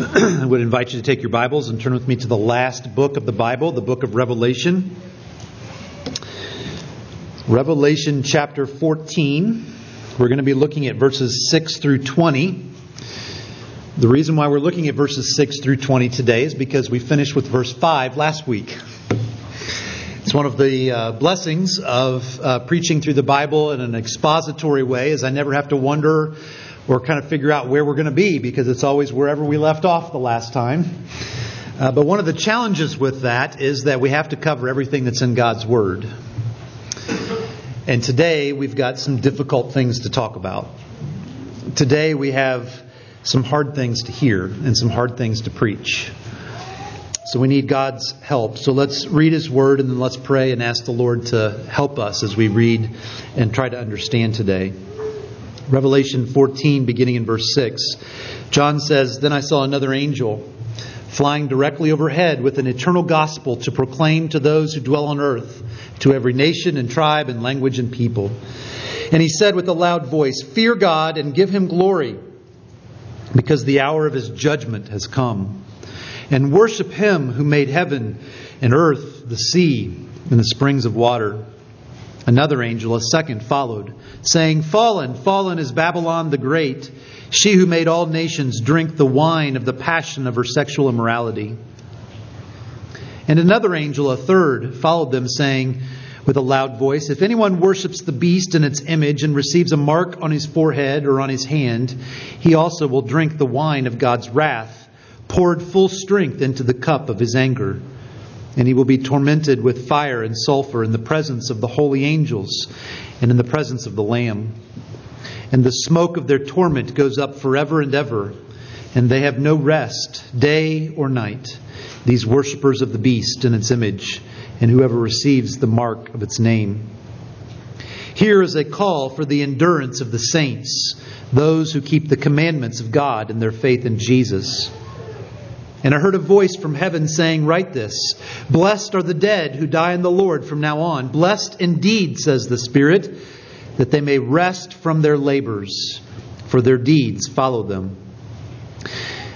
I would invite you to take your Bibles and turn with me to the last book of the Bible, the book of Revelation. Revelation chapter 14. We're going to be looking at verses 6 through 20. The reason why we're looking at verses 6 through 20 today is because we finished with verse 5 last week. It's one of the uh, blessings of uh, preaching through the Bible in an expository way, is I never have to wonder or kind of figure out where we're going to be because it's always wherever we left off the last time. Uh, but one of the challenges with that is that we have to cover everything that's in God's Word. And today we've got some difficult things to talk about. Today we have some hard things to hear and some hard things to preach. So we need God's help. So let's read His Word and then let's pray and ask the Lord to help us as we read and try to understand today. Revelation 14, beginning in verse 6. John says, Then I saw another angel flying directly overhead with an eternal gospel to proclaim to those who dwell on earth, to every nation and tribe and language and people. And he said with a loud voice, Fear God and give him glory, because the hour of his judgment has come. And worship him who made heaven and earth, the sea, and the springs of water. Another angel, a second, followed, saying, Fallen, fallen is Babylon the Great, she who made all nations drink the wine of the passion of her sexual immorality. And another angel, a third, followed them, saying with a loud voice, If anyone worships the beast and its image and receives a mark on his forehead or on his hand, he also will drink the wine of God's wrath, poured full strength into the cup of his anger and he will be tormented with fire and sulfur in the presence of the holy angels and in the presence of the Lamb. And the smoke of their torment goes up forever and ever, and they have no rest, day or night, these worshippers of the beast and its image, and whoever receives the mark of its name. Here is a call for the endurance of the saints, those who keep the commandments of God and their faith in Jesus. And I heard a voice from heaven saying, Write this Blessed are the dead who die in the Lord from now on. Blessed indeed, says the Spirit, that they may rest from their labors, for their deeds follow them.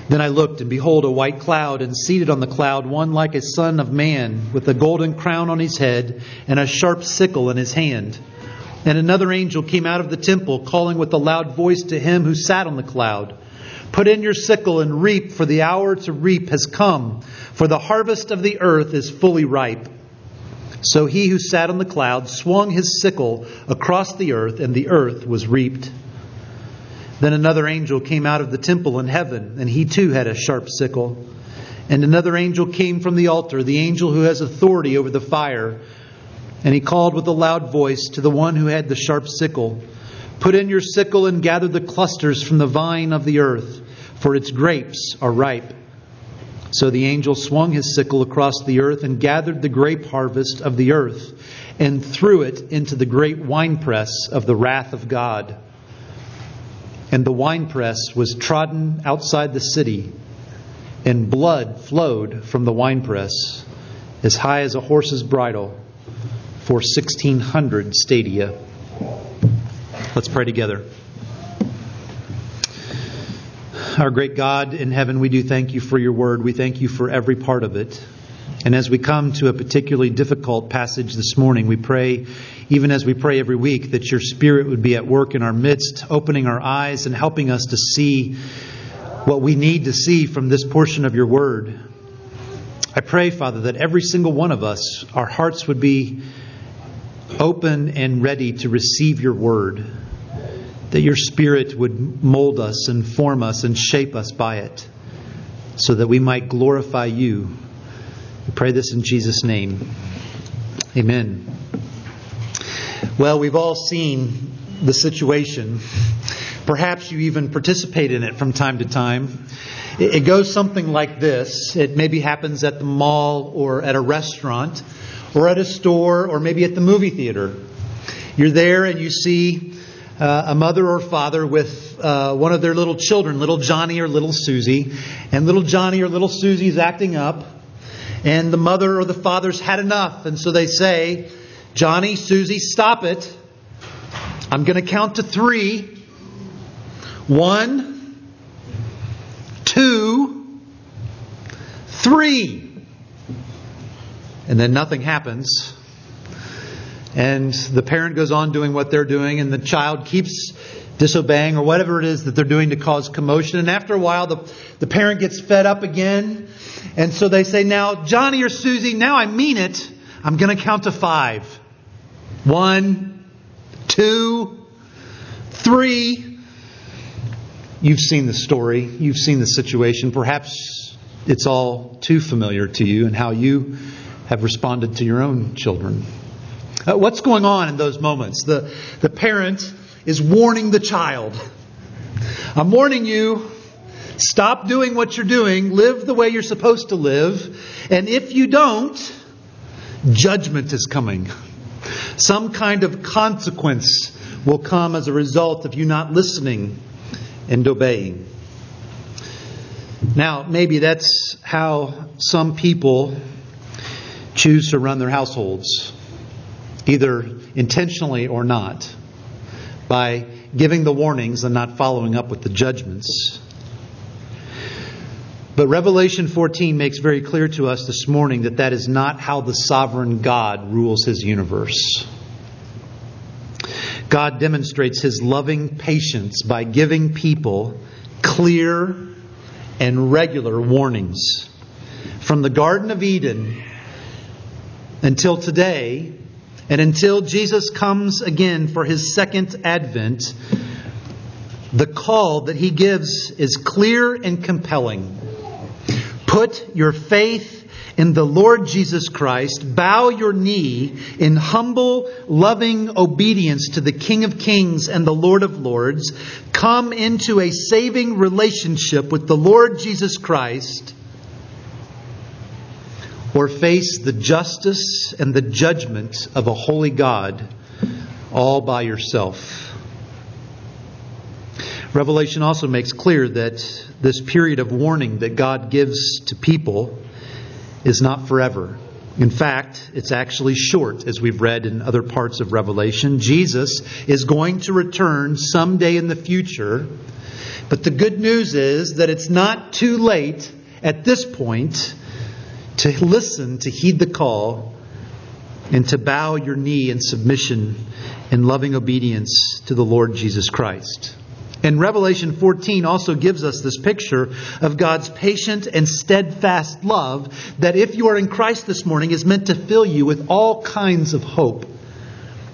Then I looked, and behold, a white cloud, and seated on the cloud, one like a son of man, with a golden crown on his head, and a sharp sickle in his hand. And another angel came out of the temple, calling with a loud voice to him who sat on the cloud. Put in your sickle and reap, for the hour to reap has come, for the harvest of the earth is fully ripe. So he who sat on the cloud swung his sickle across the earth, and the earth was reaped. Then another angel came out of the temple in heaven, and he too had a sharp sickle. And another angel came from the altar, the angel who has authority over the fire. And he called with a loud voice to the one who had the sharp sickle Put in your sickle and gather the clusters from the vine of the earth for its grapes are ripe. So the angel swung his sickle across the earth and gathered the grape harvest of the earth and threw it into the great winepress of the wrath of God. And the winepress was trodden outside the city, and blood flowed from the winepress as high as a horse's bridle for 1,600 stadia. Let's pray together. Our great God in heaven, we do thank you for your word. We thank you for every part of it. And as we come to a particularly difficult passage this morning, we pray, even as we pray every week, that your Spirit would be at work in our midst, opening our eyes and helping us to see what we need to see from this portion of your word. I pray, Father, that every single one of us, our hearts would be open and ready to receive your word that your Spirit would mold us and form us and shape us by it so that we might glorify you. We pray this in Jesus' name. Amen. Well, we've all seen the situation. Perhaps you even participate in it from time to time. It goes something like this. It maybe happens at the mall or at a restaurant or at a store or maybe at the movie theater. You're there and you see uh, a mother or father with uh, one of their little children, little Johnny or little Susie, and little Johnny or little Susie's acting up, and the mother or the father's had enough, and so they say, Johnny, Susie, stop it. I'm going to count to three. One, two, three. And then nothing happens. And the parent goes on doing what they're doing, and the child keeps disobeying or whatever it is that they're doing to cause commotion. And after a while, the, the parent gets fed up again. And so they say, Now, Johnny or Susie, now I mean it. I'm going to count to five. One, two, three. You've seen the story, you've seen the situation. Perhaps it's all too familiar to you and how you have responded to your own children. Uh, what's going on in those moments? The, the parent is warning the child. I'm warning you, stop doing what you're doing, live the way you're supposed to live, and if you don't, judgment is coming. Some kind of consequence will come as a result of you not listening and obeying. Now, maybe that's how some people choose to run their households, either intentionally or not, by giving the warnings and not following up with the judgments. But Revelation 14 makes very clear to us this morning that that is not how the sovereign God rules his universe. God demonstrates his loving patience by giving people clear and regular warnings. From the Garden of Eden until today, and until Jesus comes again for his second advent, the call that he gives is clear and compelling. Put your faith in the Lord Jesus Christ. Bow your knee in humble, loving obedience to the King of Kings and the Lord of Lords. Come into a saving relationship with the Lord Jesus Christ. Or face the justice and the judgment of a holy God all by yourself. Revelation also makes clear that this period of warning that God gives to people is not forever. In fact, it's actually short, as we've read in other parts of Revelation. Jesus is going to return someday in the future, but the good news is that it's not too late at this point to listen, to heed the call, and to bow your knee in submission in loving obedience to the Lord Jesus Christ. And Revelation 14 also gives us this picture of God's patient and steadfast love that, if you are in Christ this morning, is meant to fill you with all kinds of hope.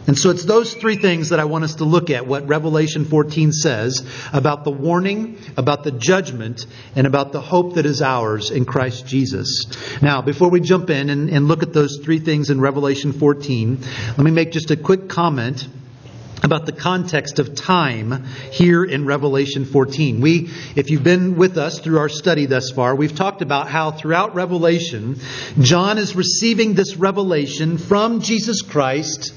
And so it's those three things that I want us to look at what Revelation 14 says about the warning, about the judgment, and about the hope that is ours in Christ Jesus. Now, before we jump in and, and look at those three things in Revelation 14, let me make just a quick comment about the context of time here in Revelation 14. We, if you've been with us through our study thus far, we've talked about how throughout Revelation, John is receiving this revelation from Jesus Christ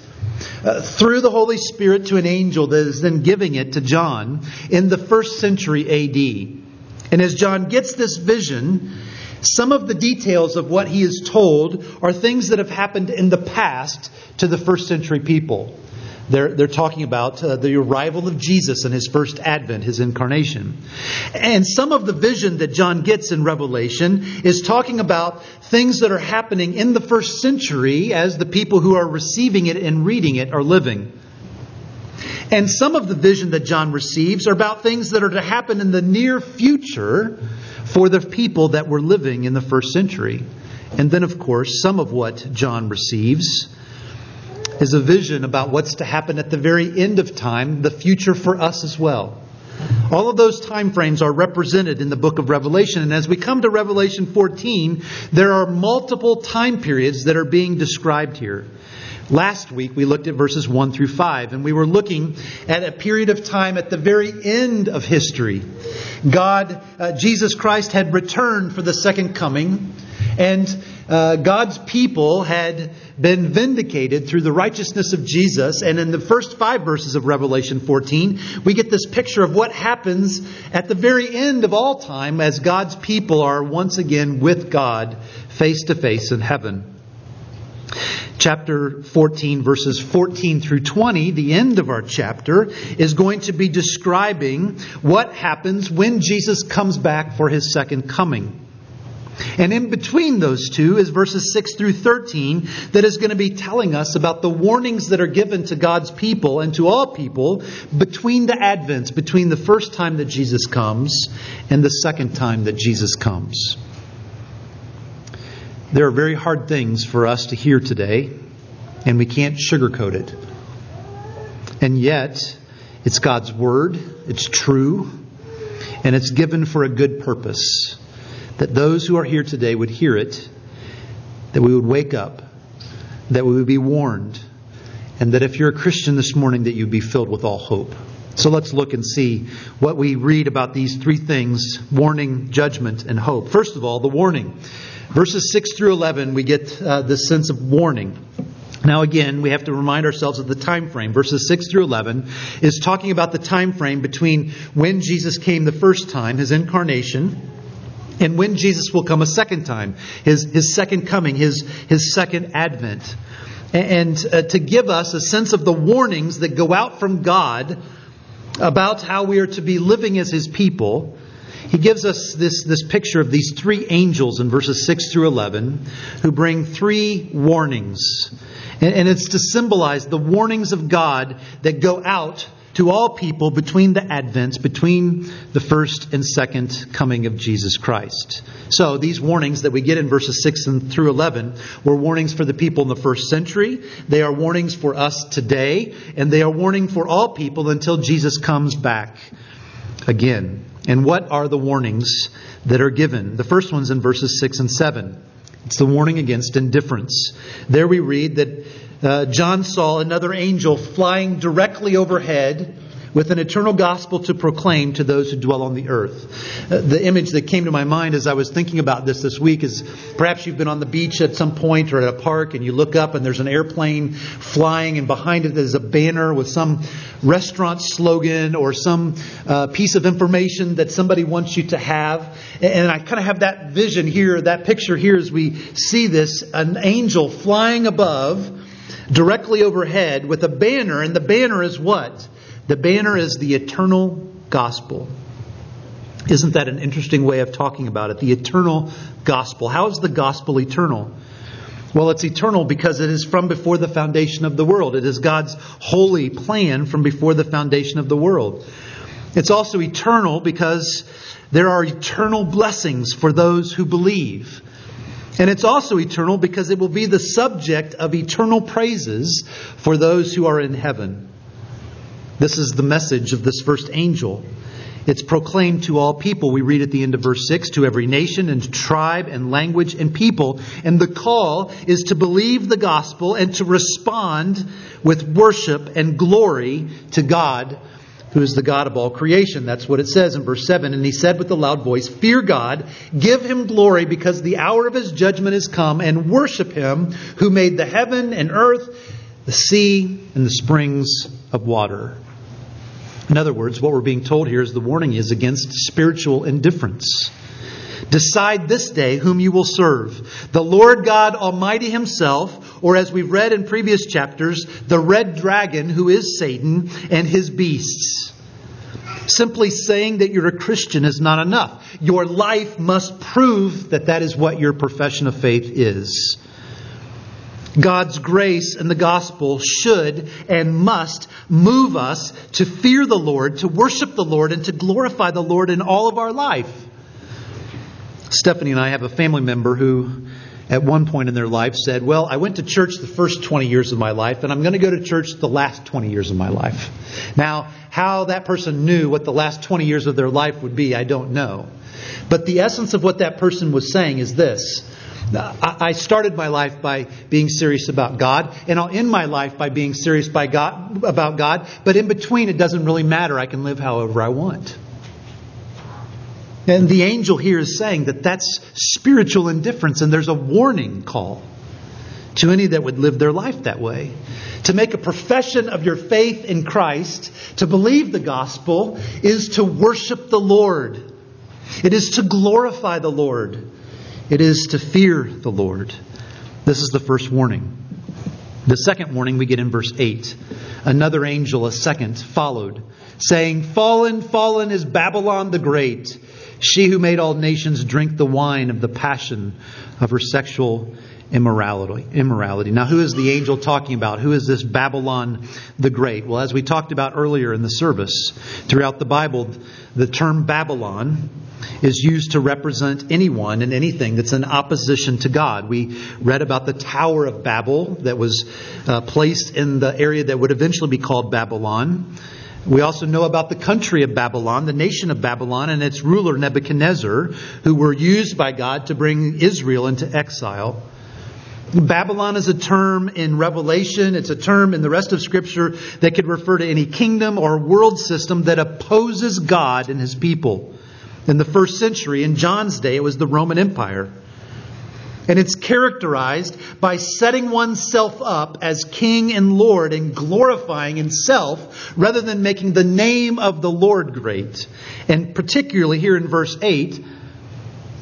uh, through the Holy Spirit to an angel that is then giving it to John in the first century AD. And as John gets this vision, some of the details of what he is told are things that have happened in the past to the first century people. They're, they're talking about uh, the arrival of Jesus and his first advent, his incarnation. And some of the vision that John gets in Revelation is talking about things that are happening in the first century as the people who are receiving it and reading it are living. And some of the vision that John receives are about things that are to happen in the near future for the people that were living in the first century. And then, of course, some of what John receives is a vision about what's to happen at the very end of time, the future for us as well. All of those time frames are represented in the book of Revelation. And as we come to Revelation 14, there are multiple time periods that are being described here. Last week we looked at verses 1 through 5, and we were looking at a period of time at the very end of history. God, uh, Jesus Christ, had returned for the second coming, and uh, God's people had been vindicated through the righteousness of Jesus. And in the first five verses of Revelation 14, we get this picture of what happens at the very end of all time as God's people are once again with God face to face in heaven. Chapter 14, verses 14 through 20, the end of our chapter, is going to be describing what happens when Jesus comes back for his second coming. And in between those two is verses 6 through 13 that is going to be telling us about the warnings that are given to God's people and to all people between the advents, between the first time that Jesus comes and the second time that Jesus comes. There are very hard things for us to hear today, and we can't sugarcoat it. And yet, it's God's Word, it's true, and it's given for a good purpose that those who are here today would hear it, that we would wake up, that we would be warned, and that if you're a Christian this morning, that you'd be filled with all hope. So let's look and see what we read about these three things warning, judgment, and hope. First of all, the warning. Verses 6 through 11, we get uh, this sense of warning. Now again, we have to remind ourselves of the time frame. Verses 6 through 11 is talking about the time frame between when Jesus came the first time, his incarnation, and when Jesus will come a second time, his, his second coming, his, his second advent. And uh, to give us a sense of the warnings that go out from God about how we are to be living as his people, he gives us this, this picture of these three angels in verses 6 through 11 who bring three warnings. And, and it's to symbolize the warnings of God that go out to all people between the advents, between the first and second coming of Jesus Christ. So these warnings that we get in verses 6 and through 11 were warnings for the people in the first century. They are warnings for us today, and they are warning for all people until Jesus comes back again. And what are the warnings that are given? The first one's in verses 6 and 7. It's the warning against indifference. There we read that uh, John saw another angel flying directly overhead with an eternal gospel to proclaim to those who dwell on the earth. Uh, the image that came to my mind as I was thinking about this this week is perhaps you've been on the beach at some point or at a park and you look up and there's an airplane flying and behind it there's a banner with some restaurant slogan or some uh, piece of information that somebody wants you to have. And I kind of have that vision here, that picture here as we see this an angel flying above directly overhead with a banner, and the banner is what? The banner is the eternal gospel. Isn't that an interesting way of talking about it? The eternal gospel. How is the gospel eternal? Well, it's eternal because it is from before the foundation of the world. It is God's holy plan from before the foundation of the world. It's also eternal because there are eternal blessings for those who believe. And it's also eternal because it will be the subject of eternal praises for those who are in heaven. This is the message of this first angel. It's proclaimed to all people. We read at the end of verse 6 to every nation and tribe and language and people. And the call is to believe the gospel and to respond with worship and glory to God who is the God of all creation. That's what it says in verse 7. And he said with a loud voice, Fear God, give him glory, because the hour of his judgment is come, and worship him who made the heaven and earth, the sea, and the springs of water. In other words, what we're being told here is the warning is against spiritual indifference. Decide this day whom you will serve the Lord God Almighty Himself, or as we've read in previous chapters, the red dragon who is Satan and his beasts. Simply saying that you're a Christian is not enough. Your life must prove that that is what your profession of faith is. God's grace and the gospel should and must move us to fear the Lord, to worship the Lord, and to glorify the Lord in all of our life. Stephanie and I have a family member who, at one point in their life, said, Well, I went to church the first 20 years of my life, and I'm going to go to church the last 20 years of my life. Now, how that person knew what the last 20 years of their life would be, I don't know. But the essence of what that person was saying is this. I started my life by being serious about God, and I'll end my life by being serious by God, about God, but in between it doesn't really matter. I can live however I want. And the angel here is saying that that's spiritual indifference, and there's a warning call to any that would live their life that way. To make a profession of your faith in Christ, to believe the gospel, is to worship the Lord. It is to glorify the Lord. It is to fear the Lord. This is the first warning. The second warning we get in verse 8. Another angel, a second, followed saying, Fallen, fallen is Babylon the Great, she who made all nations drink the wine of the passion of her sexual immorality. immorality. Now, who is the angel talking about? Who is this Babylon the Great? Well, as we talked about earlier in the service, throughout the Bible, the term Babylon is used to represent anyone and anything that's in opposition to God. We read about the Tower of Babel that was uh, placed in the area that would eventually be called Babylon. We also know about the country of Babylon, the nation of Babylon, and its ruler Nebuchadnezzar, who were used by God to bring Israel into exile. Babylon is a term in Revelation. It's a term in the rest of Scripture that could refer to any kingdom or world system that opposes God and his people. In the first century, in John's day, it was the Roman Empire. And it's characterized by setting oneself up as king and Lord and glorifying himself rather than making the name of the Lord great. And particularly here in verse 8,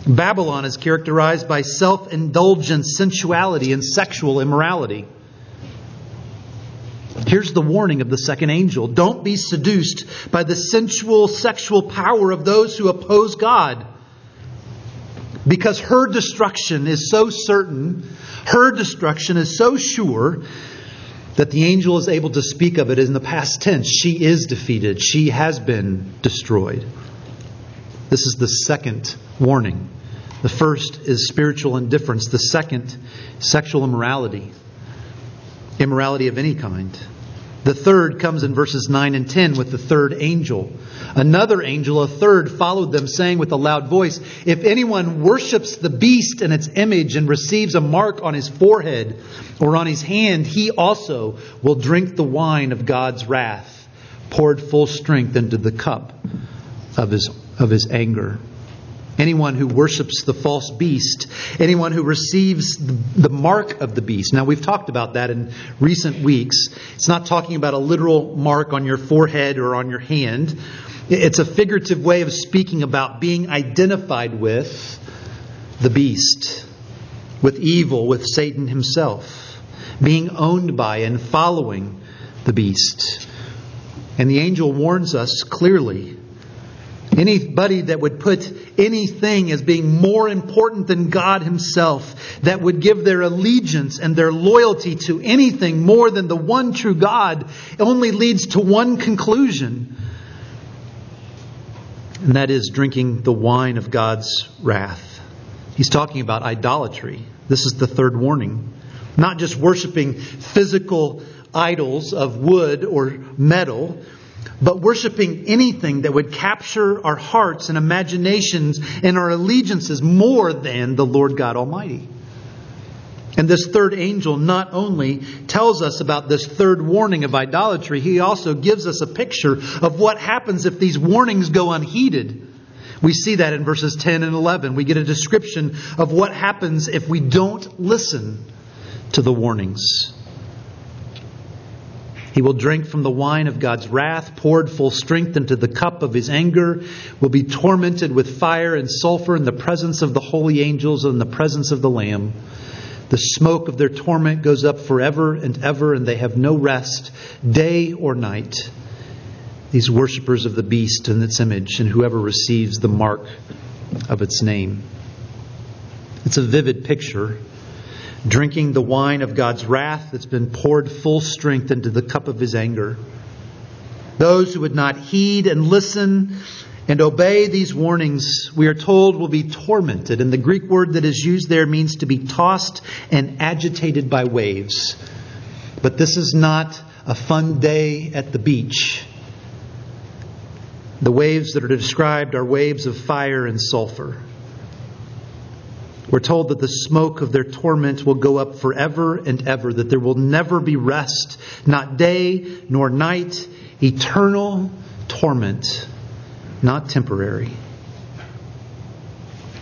Babylon is characterized by self indulgence, sensuality, and sexual immorality. Here's the warning of the second angel don't be seduced by the sensual, sexual power of those who oppose God. Because her destruction is so certain, her destruction is so sure, that the angel is able to speak of it in the past tense. She is defeated, she has been destroyed. This is the second warning. The first is spiritual indifference, the second, sexual immorality, immorality of any kind. The third comes in verses 9 and 10 with the third angel. Another angel, a third, followed them, saying with a loud voice, If anyone worships the beast and its image and receives a mark on his forehead or on his hand, he also will drink the wine of God's wrath, poured full strength into the cup of his, of his anger anyone who worships the false beast, anyone who receives the, mark of the beast. Now, we've talked about that in recent weeks. It's not talking about a literal mark on your forehead or on your hand, it's a figurative way of speaking about being identified with the beast, with evil, with Satan himself, being owned by and following the beast. And the angel warns us clearly Anybody that would put anything as being more important than God Himself, that would give their allegiance and their loyalty to anything more than the one true God, only leads to one conclusion. And that is drinking the wine of God's wrath. He's talking about idolatry. This is the third warning. Not just worshiping physical idols of wood or metal, but worshiping anything that would capture our hearts and imaginations and our allegiances more than the Lord God Almighty. And this third angel not only tells us about this third warning of idolatry, he also gives us a picture of what happens if these warnings go unheeded. We see that in verses 10 and 11. We get a description of what happens if we don't listen to the warnings. He will drink from the wine of God's wrath, poured full strength into the cup of his anger, will be tormented with fire and sulfur in the presence of the holy angels and in the presence of the Lamb. The smoke of their torment goes up forever and ever, and they have no rest, day or night. These worshippers of the beast and its image, and whoever receives the mark of its name. It's a vivid picture drinking the wine of God's wrath that's been poured full strength into the cup of his anger. Those who would not heed and listen and obey these warnings, we are told, will be tormented. And the Greek word that is used there means to be tossed and agitated by waves. But this is not a fun day at the beach. The waves that are described are waves of fire and sulfur. We're told that the smoke of their torment will go up forever and ever, that there will never be rest, not day nor night, eternal torment, not temporary.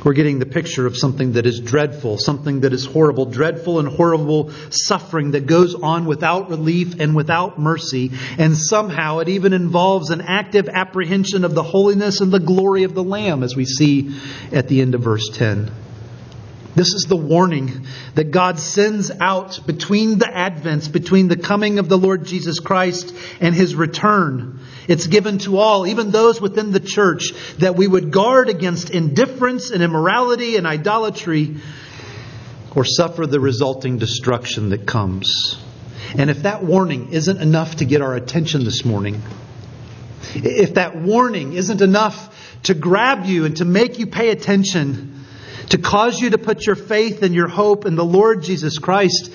We're getting the picture of something that is dreadful, something that is horrible, dreadful and horrible suffering that goes on without relief and without mercy. And somehow it even involves an active apprehension of the holiness and the glory of the Lamb, as we see at the end of verse 10. This is the warning that God sends out between the advents, between the coming of the Lord Jesus Christ and his return. It's given to all, even those within the church, that we would guard against indifference and immorality and idolatry or suffer the resulting destruction that comes. And if that warning isn't enough to get our attention this morning, if that warning isn't enough to grab you and to make you pay attention, to cause you to put your faith and your hope in the Lord Jesus Christ,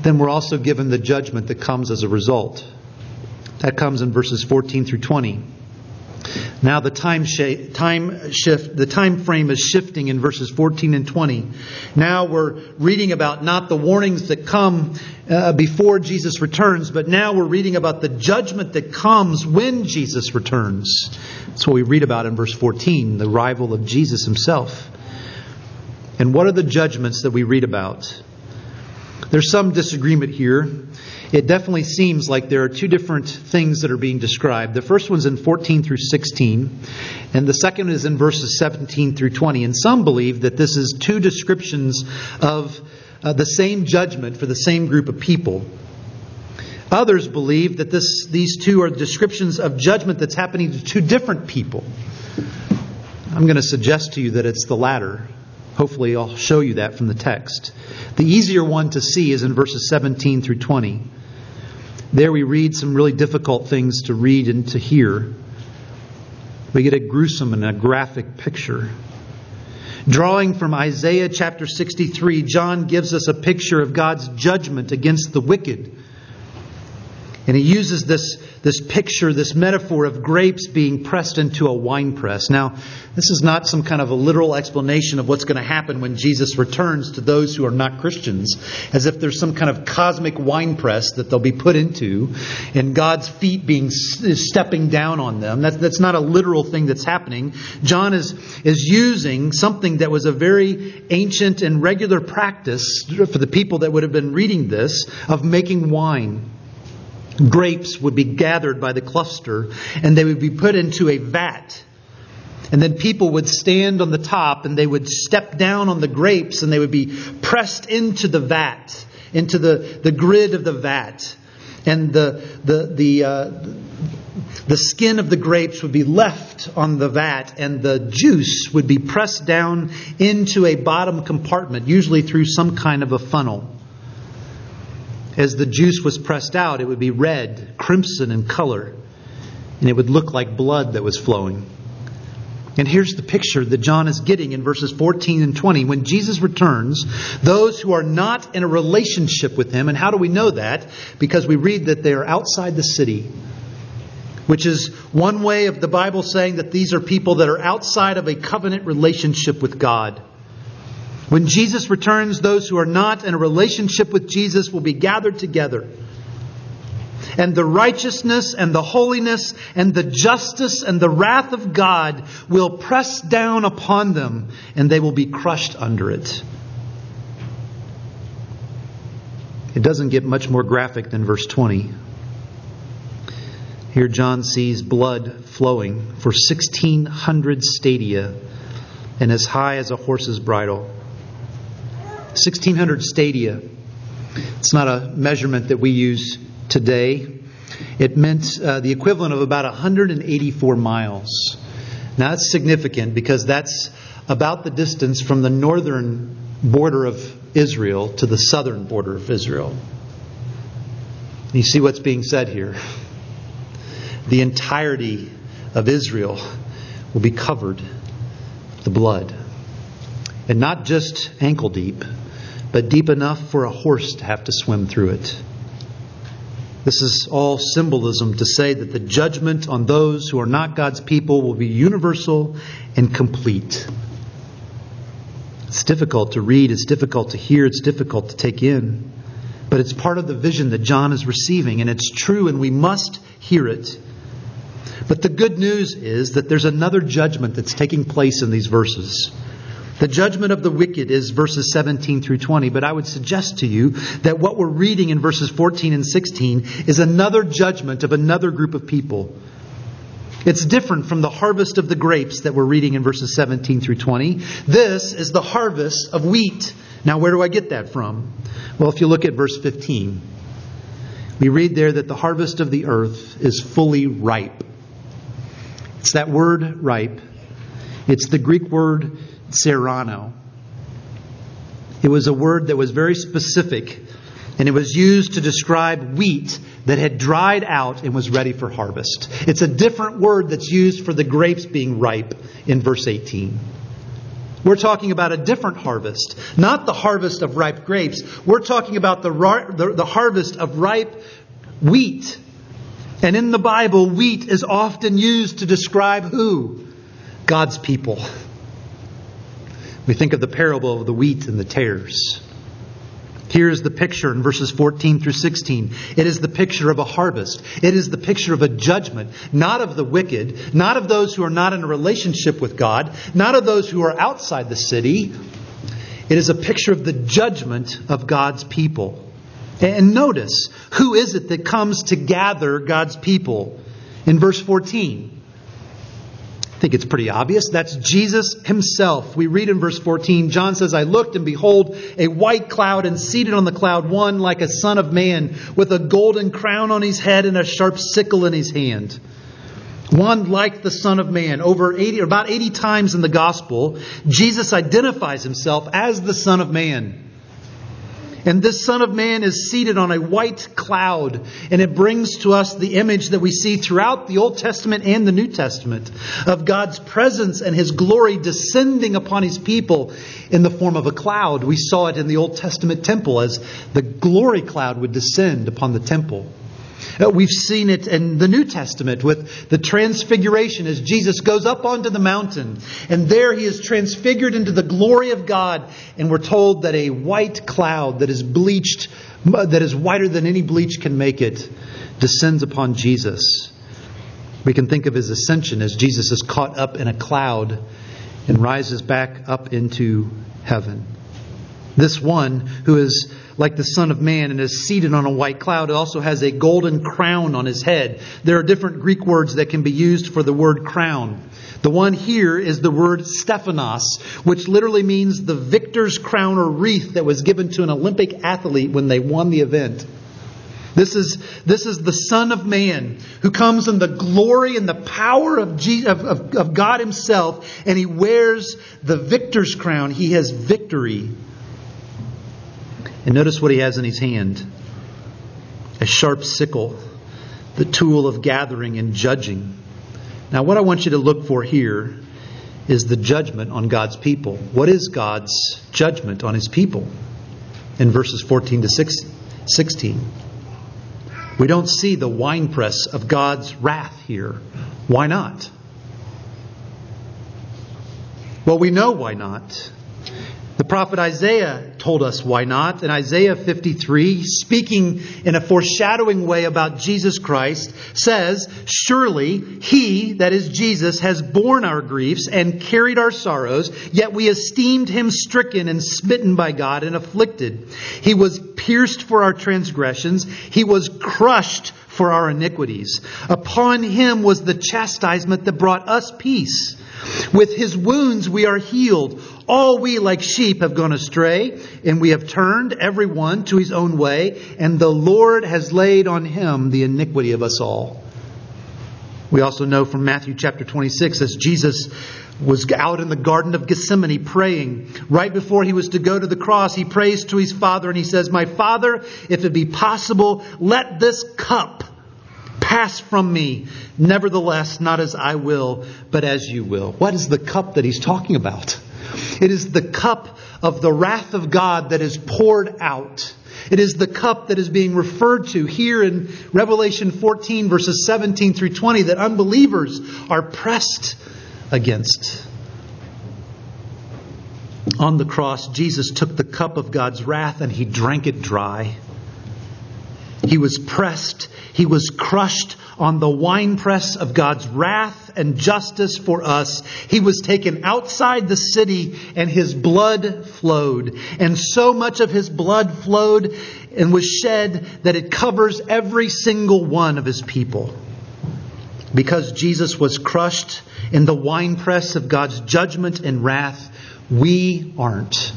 then we're also given the judgment that comes as a result. That comes in verses 14 through 20. Now the time, sh- time shift, the time frame is shifting in verses 14 and 20. Now we're reading about not the warnings that come uh, before Jesus returns, but now we're reading about the judgment that comes when Jesus returns. That's what we read about in verse 14, the arrival of Jesus himself. And what are the judgments that we read about? There's some disagreement here. It definitely seems like there are two different things that are being described. The first one's in 14 through 16, and the second is in verses 17 through 20. And some believe that this is two descriptions of uh, the same judgment for the same group of people. Others believe that this, these two are descriptions of judgment that's happening to two different people. I'm going to suggest to you that it's the latter. Hopefully, I'll show you that from the text. The easier one to see is in verses 17 through 20. There we read some really difficult things to read and to hear. We get a gruesome and a graphic picture. Drawing from Isaiah chapter 63, John gives us a picture of God's judgment against the wicked and he uses this, this picture, this metaphor of grapes being pressed into a wine press. Now, this is not some kind of a literal explanation of what's going to happen when Jesus returns to those who are not Christians, as if there's some kind of cosmic wine press that they'll be put into, and God's feet being stepping down on them. That's, that's not a literal thing that's happening. John is, is using something that was a very ancient and regular practice for the people that would have been reading this of making wine grapes would be gathered by the cluster and they would be put into a vat. And then people would stand on the top and they would step down on the grapes and they would be pressed into the vat, into the, the grid of the vat. And the, the, the, uh, the skin of the grapes would be left on the vat and the juice would be pressed down into a bottom compartment, usually through some kind of a funnel as the juice was pressed out, it would be red, crimson in color, and it would look like blood that was flowing. And here's the picture that John is getting in verses 14 and 20. When Jesus returns, those who are not in a relationship with him, and how do we know that? Because we read that they are outside the city, which is one way of the Bible saying that these are people that are outside of a covenant relationship with God. When Jesus returns, those who are not in a relationship with Jesus will be gathered together. And the righteousness and the holiness and the justice and the wrath of God will press down upon them, and they will be crushed under it. It doesn't get much more graphic than verse 20. Here, John sees blood flowing for 1,600 stadia and as high as a horse's bridle. 1,600 stadia. It's not a measurement that we use today. It meant uh, the equivalent of about 184 miles. Now, that's significant because that's about the distance from the northern border of Israel to the southern border of Israel. You see what's being said here. The entirety of Israel will be covered with the blood. And not just ankle deep, but deep enough for a horse to have to swim through it. This is all symbolism to say that the judgment on those who are not God's people will be universal and complete. It's difficult to read, it's difficult to hear, it's difficult to take in. But it's part of the vision that John is receiving, and it's true, and we must hear it. But the good news is that there's another judgment that's taking place in these verses. The judgment of the wicked is verses 17 through 20, but I would suggest to you that what we're reading in verses 14 and 16 is another judgment of another group of people. It's different from the harvest of the grapes that we're reading in verses 17 through 20. This is the harvest of wheat. Now, where do I get that from? Well, if you look at verse 15, we read there that the harvest of the earth is fully ripe. It's that word ripe. It's the Greek word serrano. It was a word that was very specific, and it was used to describe wheat that had dried out and was ready for harvest. It's a different word that's used for the grapes being ripe in verse 18. We're talking about a different harvest, not the harvest of ripe grapes. We're talking about the, the, the harvest of ripe wheat. And in the Bible, wheat is often used to describe who? God's people. We think of the parable of the wheat and the tares. Here's the picture in verses 14 through 16. It is the picture of a harvest. It is the picture of a judgment, not of the wicked, not of those who are not in a relationship with God, not of those who are outside the city. It is a picture of the judgment of God's people. And notice, who is it that comes to gather God's people? In verse 14, I think it's pretty obvious. That's Jesus himself. We read in verse 14, John says, I looked and behold a white cloud and seated on the cloud one like a son of man with a golden crown on his head and a sharp sickle in his hand. One like the son of man. Over 80, or about 80 times in the gospel, Jesus identifies himself as the son of man. And this Son of Man is seated on a white cloud, and it brings to us the image that we see throughout the Old Testament and the New Testament of God's presence and His glory descending upon His people in the form of a cloud. We saw it in the Old Testament temple as the glory cloud would descend upon the temple. Uh, we've seen it in the New Testament with the transfiguration as Jesus goes up onto the mountain. And there he is transfigured into the glory of God. And we're told that a white cloud that is bleached, that is whiter than any bleach can make it, descends upon Jesus. We can think of his ascension as Jesus is caught up in a cloud and rises back up into heaven. This one who is like the Son of Man and is seated on a white cloud. It also has a golden crown on his head. There are different Greek words that can be used for the word crown. The one here is the word Stephanos, which literally means the victor's crown or wreath that was given to an Olympic athlete when they won the event. This is, this is the Son of Man who comes in the glory and the power of, of, of, of God Himself, and He wears the victor's crown. He has victory and notice what he has in his hand a sharp sickle, the tool of gathering and judging. Now, what I want you to look for here is the judgment on God's people. What is God's judgment on his people? In verses 14 to 16. We don't see the winepress of God's wrath here. Why not? Well, we know why not. The prophet Isaiah told us why not. In Isaiah 53, speaking in a foreshadowing way about Jesus Christ, says, Surely he, that is Jesus, has borne our griefs and carried our sorrows, yet we esteemed him stricken and smitten by God and afflicted. He was pierced for our transgressions, he was crushed for our iniquities. Upon him was the chastisement that brought us peace. With his wounds we are healed. All we like sheep have gone astray, and we have turned every one to his own way, and the Lord has laid on him the iniquity of us all. We also know from Matthew chapter 26 as Jesus was out in the Garden of Gethsemane praying. Right before he was to go to the cross, he prays to his Father and he says, My Father, if it be possible, let this cup pass from me. Nevertheless, not as I will, but as you will. What is the cup that he's talking about? It is the cup of the wrath of God that is poured out. It is the cup that is being referred to here in Revelation 14, verses 17 through 20, that unbelievers are pressed against. On the cross, Jesus took the cup of God's wrath and he drank it dry. He was pressed, he was crushed on the winepress of God's wrath and justice for us. He was taken outside the city and his blood flowed. And so much of his blood flowed and was shed that it covers every single one of his people. Because Jesus was crushed in the winepress of God's judgment and wrath, we aren't.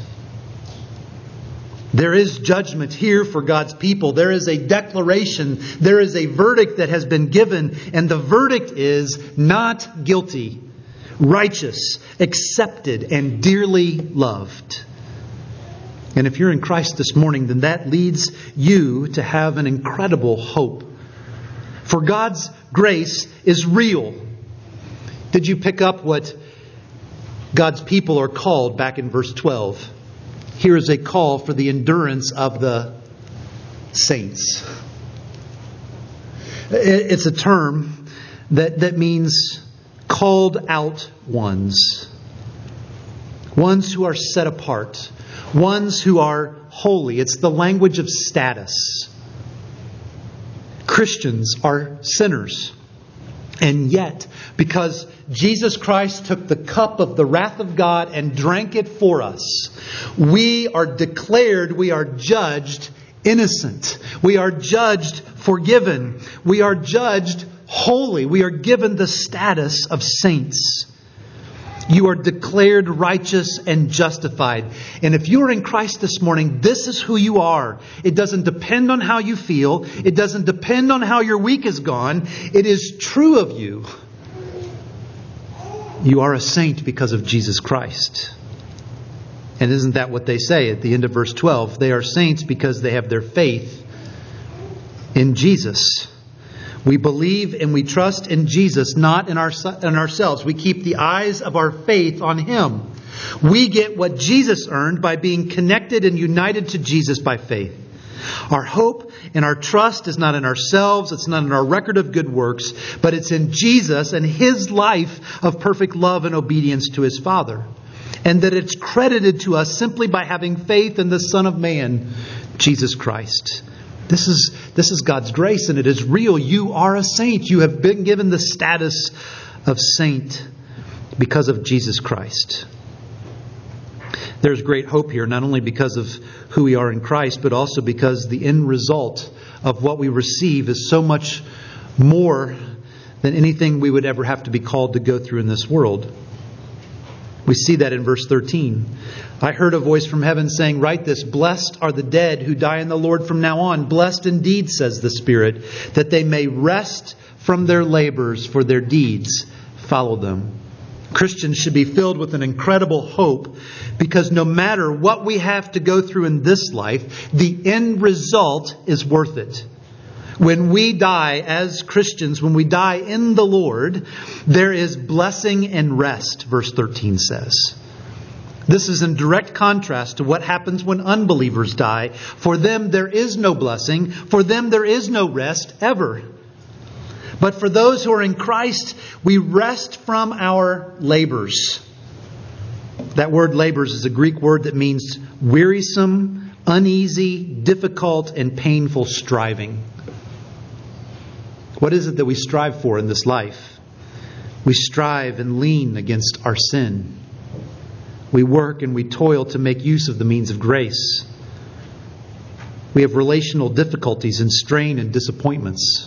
There is judgment here for God's people. There is a declaration. There is a verdict that has been given, and the verdict is not guilty, righteous, accepted, and dearly loved. And if you're in Christ this morning, then that leads you to have an incredible hope. For God's grace is real. Did you pick up what God's people are called back in verse 12? Here is a call for the endurance of the saints. It's a term that, that means called out ones, ones who are set apart, ones who are holy. It's the language of status. Christians are sinners. And yet, because Jesus Christ took the cup of the wrath of God and drank it for us, we are declared, we are judged innocent. We are judged forgiven. We are judged holy. We are given the status of saints. You are declared righteous and justified. And if you are in Christ this morning, this is who you are. It doesn't depend on how you feel. It doesn't depend on how your week has gone. It is true of you. You are a saint because of Jesus Christ. And isn't that what they say at the end of verse 12? They are saints because they have their faith in Jesus. We believe and we trust in Jesus, not in, our, in ourselves. We keep the eyes of our faith on Him. We get what Jesus earned by being connected and united to Jesus by faith. Our hope and our trust is not in ourselves, it's not in our record of good works, but it's in Jesus and His life of perfect love and obedience to His Father. And that it's credited to us simply by having faith in the Son of Man, Jesus Christ. This is, this is God's grace and it is real. You are a saint. You have been given the status of saint because of Jesus Christ. There's great hope here, not only because of who we are in Christ, but also because the end result of what we receive is so much more than anything we would ever have to be called to go through in this world. We see that in verse 13. I heard a voice from heaven saying, Write this Blessed are the dead who die in the Lord from now on. Blessed indeed, says the Spirit, that they may rest from their labors, for their deeds follow them. Christians should be filled with an incredible hope because no matter what we have to go through in this life, the end result is worth it. When we die as Christians, when we die in the Lord, there is blessing and rest, verse 13 says. This is in direct contrast to what happens when unbelievers die. For them, there is no blessing. For them, there is no rest ever. But for those who are in Christ, we rest from our labors. That word labors is a Greek word that means wearisome, uneasy, difficult, and painful striving. What is it that we strive for in this life? We strive and lean against our sin. We work and we toil to make use of the means of grace. We have relational difficulties and strain and disappointments.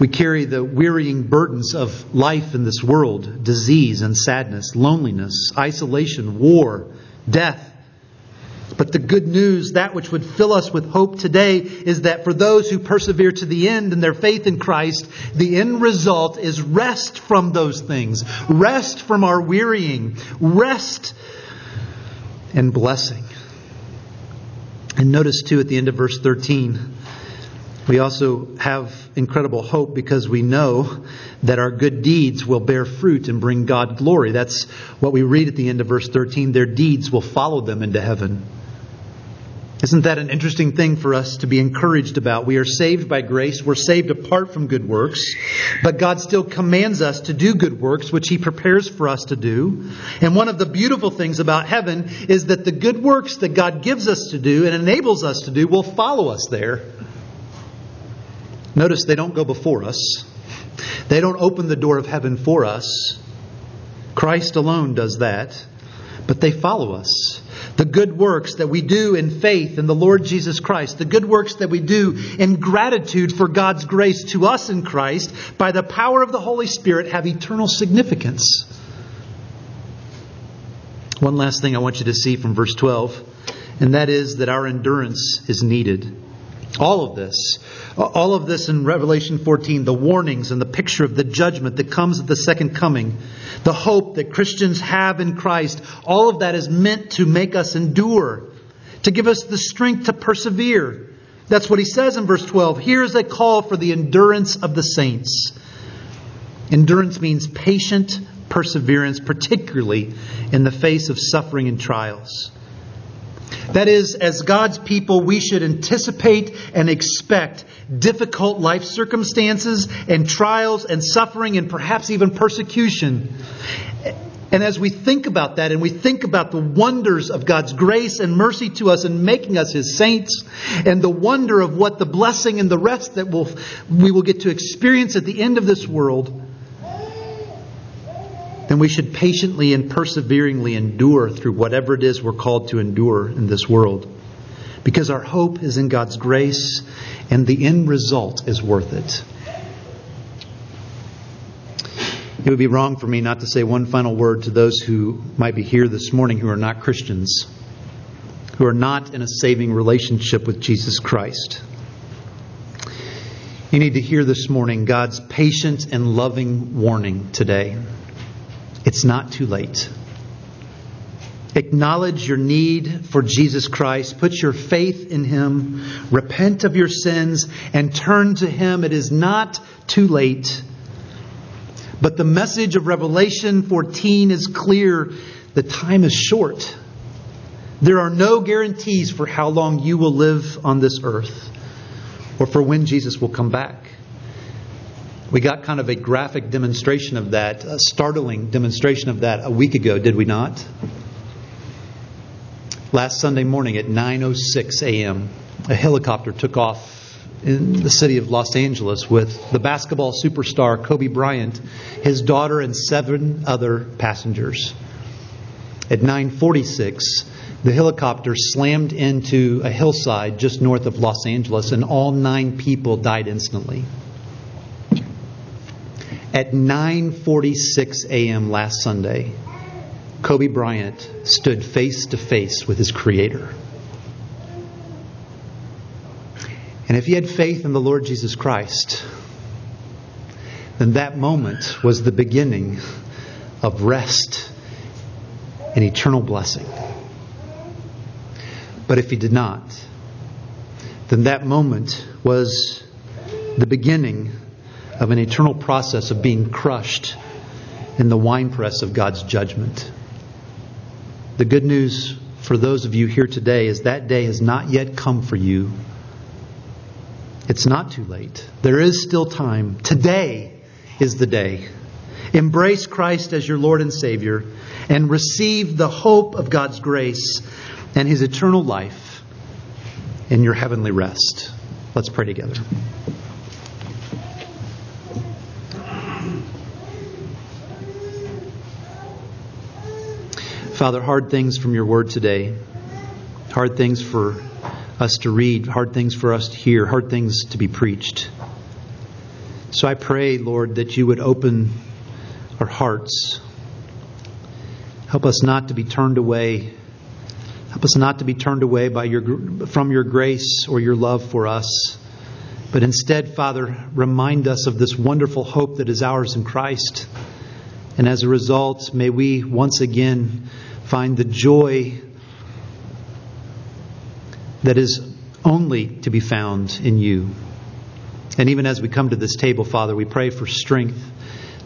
We carry the wearying burdens of life in this world disease and sadness, loneliness, isolation, war, death. But the good news, that which would fill us with hope today, is that for those who persevere to the end in their faith in Christ, the end result is rest from those things, rest from our wearying, rest and blessing. And notice too at the end of verse 13, we also have incredible hope because we know that our good deeds will bear fruit and bring God glory. That's what we read at the end of verse 13. Their deeds will follow them into heaven. Isn't that an interesting thing for us to be encouraged about? We are saved by grace. We're saved apart from good works. But God still commands us to do good works, which He prepares for us to do. And one of the beautiful things about heaven is that the good works that God gives us to do and enables us to do will follow us there. Notice they don't go before us. They don't open the door of heaven for us. Christ alone does that. But they follow us. The good works that we do in faith in the Lord Jesus Christ, the good works that we do in gratitude for God's grace to us in Christ by the power of the Holy Spirit have eternal significance. One last thing I want you to see from verse 12, and that is that our endurance is needed. All of this, all of this in Revelation 14, the warnings and the picture of the judgment that comes at the second coming, the hope that Christians have in Christ, all of that is meant to make us endure, to give us the strength to persevere. That's what he says in verse 12. Here's a call for the endurance of the saints. Endurance means patient perseverance, particularly in the face of suffering and trials. That is, as God's people, we should anticipate and expect difficult life circumstances and trials and suffering and perhaps even persecution. And as we think about that and we think about the wonders of God's grace and mercy to us in making us His saints and the wonder of what the blessing and the rest that we'll, we will get to experience at the end of this world, then we should patiently and perseveringly endure through whatever it is we're called to endure in this world. Because our hope is in God's grace and the end result is worth it. It would be wrong for me not to say one final word to those who might be here this morning who are not Christians, who are not in a saving relationship with Jesus Christ. You need to hear this morning God's patient and loving warning today. It's not too late. Acknowledge your need for Jesus Christ. Put your faith in Him. Repent of your sins and turn to Him. It is not too late. But the message of Revelation 14 is clear. The time is short. There are no guarantees for how long you will live on this earth or for when Jesus will come back. We got kind of a graphic demonstration of that, a startling demonstration of that a week ago, did we not? Last Sunday morning at 9:06 a.m., a helicopter took off in the city of Los Angeles with the basketball superstar Kobe Bryant, his daughter and seven other passengers. At 9:46, the helicopter slammed into a hillside just north of Los Angeles and all 9 people died instantly. At 9:46 a.m. last Sunday, Kobe Bryant stood face to face with his creator. And if he had faith in the Lord Jesus Christ, then that moment was the beginning of rest and eternal blessing. But if he did not, then that moment was the beginning of an eternal process of being crushed in the winepress of God's judgment. The good news for those of you here today is that day has not yet come for you. It's not too late. There is still time. Today is the day. Embrace Christ as your Lord and Savior and receive the hope of God's grace and His eternal life in your heavenly rest. Let's pray together. Father, hard things from your word today, hard things for us to read, hard things for us to hear, hard things to be preached. So I pray, Lord, that you would open our hearts. Help us not to be turned away. Help us not to be turned away by your, from your grace or your love for us. But instead, Father, remind us of this wonderful hope that is ours in Christ. And as a result, may we once again find the joy that is only to be found in you. And even as we come to this table, Father, we pray for strength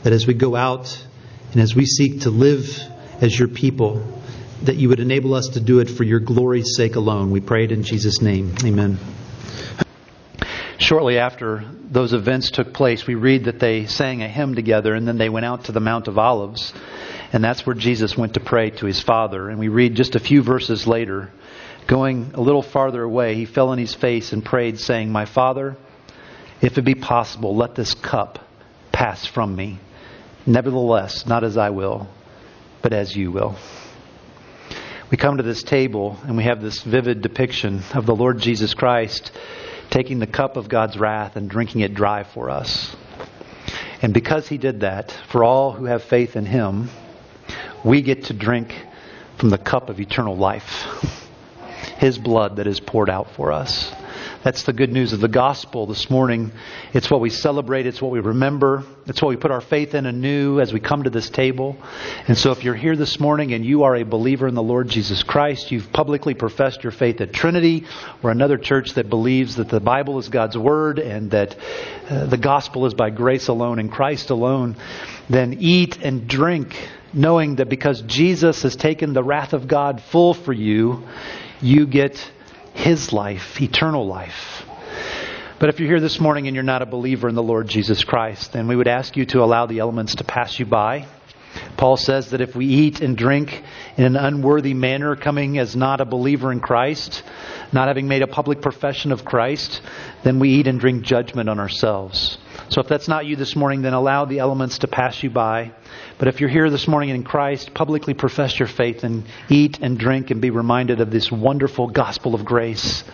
that as we go out and as we seek to live as your people, that you would enable us to do it for your glory's sake alone. We pray it in Jesus' name. Amen. Shortly after those events took place, we read that they sang a hymn together and then they went out to the Mount of Olives. And that's where Jesus went to pray to his Father. And we read just a few verses later, going a little farther away, he fell on his face and prayed, saying, My Father, if it be possible, let this cup pass from me. Nevertheless, not as I will, but as you will. we come to this table and we have this vivid depiction of the Lord Jesus Christ taking the cup of God's wrath and drinking it dry for us. And because he did that, for all who have faith in him, we get to drink from the cup of eternal life. His blood that is poured out for us. That's the good news of the gospel this morning. It's what we celebrate, it's what we remember, it's what we put our faith in anew as we come to this table. And so if you're here this morning and you are a believer in the Lord Jesus Christ, you've publicly professed your faith at Trinity or another church that believes that the Bible is God's Word and that uh, the gospel is by grace alone and Christ alone, then eat and drink knowing that because Jesus has taken the wrath of God full for you, you get his life, eternal life. But if you're here this morning and you're not a believer in the Lord Jesus Christ, then we would ask you to allow the elements to pass you by. Paul says that if we eat and drink in an unworthy manner, coming as not a believer in Christ, not having made a public profession of Christ, then we eat and drink judgment on ourselves. So if that's not you this morning, then allow the elements to pass you by. But if you're here this morning in Christ, publicly profess your faith and eat and drink and be reminded of this wonderful gospel of grace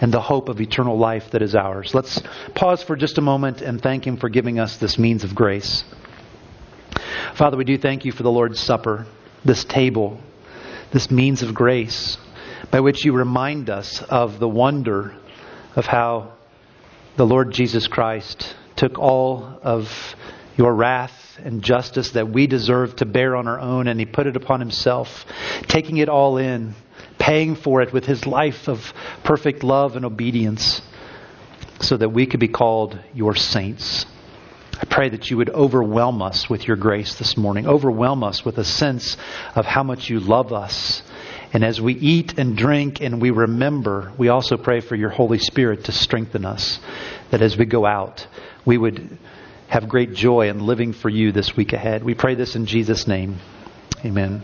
and the hope of eternal life that is ours. Let's pause for just a moment and thank Him for giving us this means of grace. Father, we do thank you for the Lord's Supper, this table, this means of grace by which you remind us of the wonder of how the Lord Jesus Christ took all of your wrath and justice that we deserve to bear on our own, and he put it upon himself, taking it all in, paying for it with his life of perfect love and obedience, so that we could be called your saints. I pray that you would overwhelm us with your grace this morning, overwhelm us with a sense of how much you love us. And as we eat and drink and we remember, we also pray for your Holy Spirit to strengthen us, that as we go out, we would have great joy in living for you this week ahead. We pray this in Jesus' name. Amen.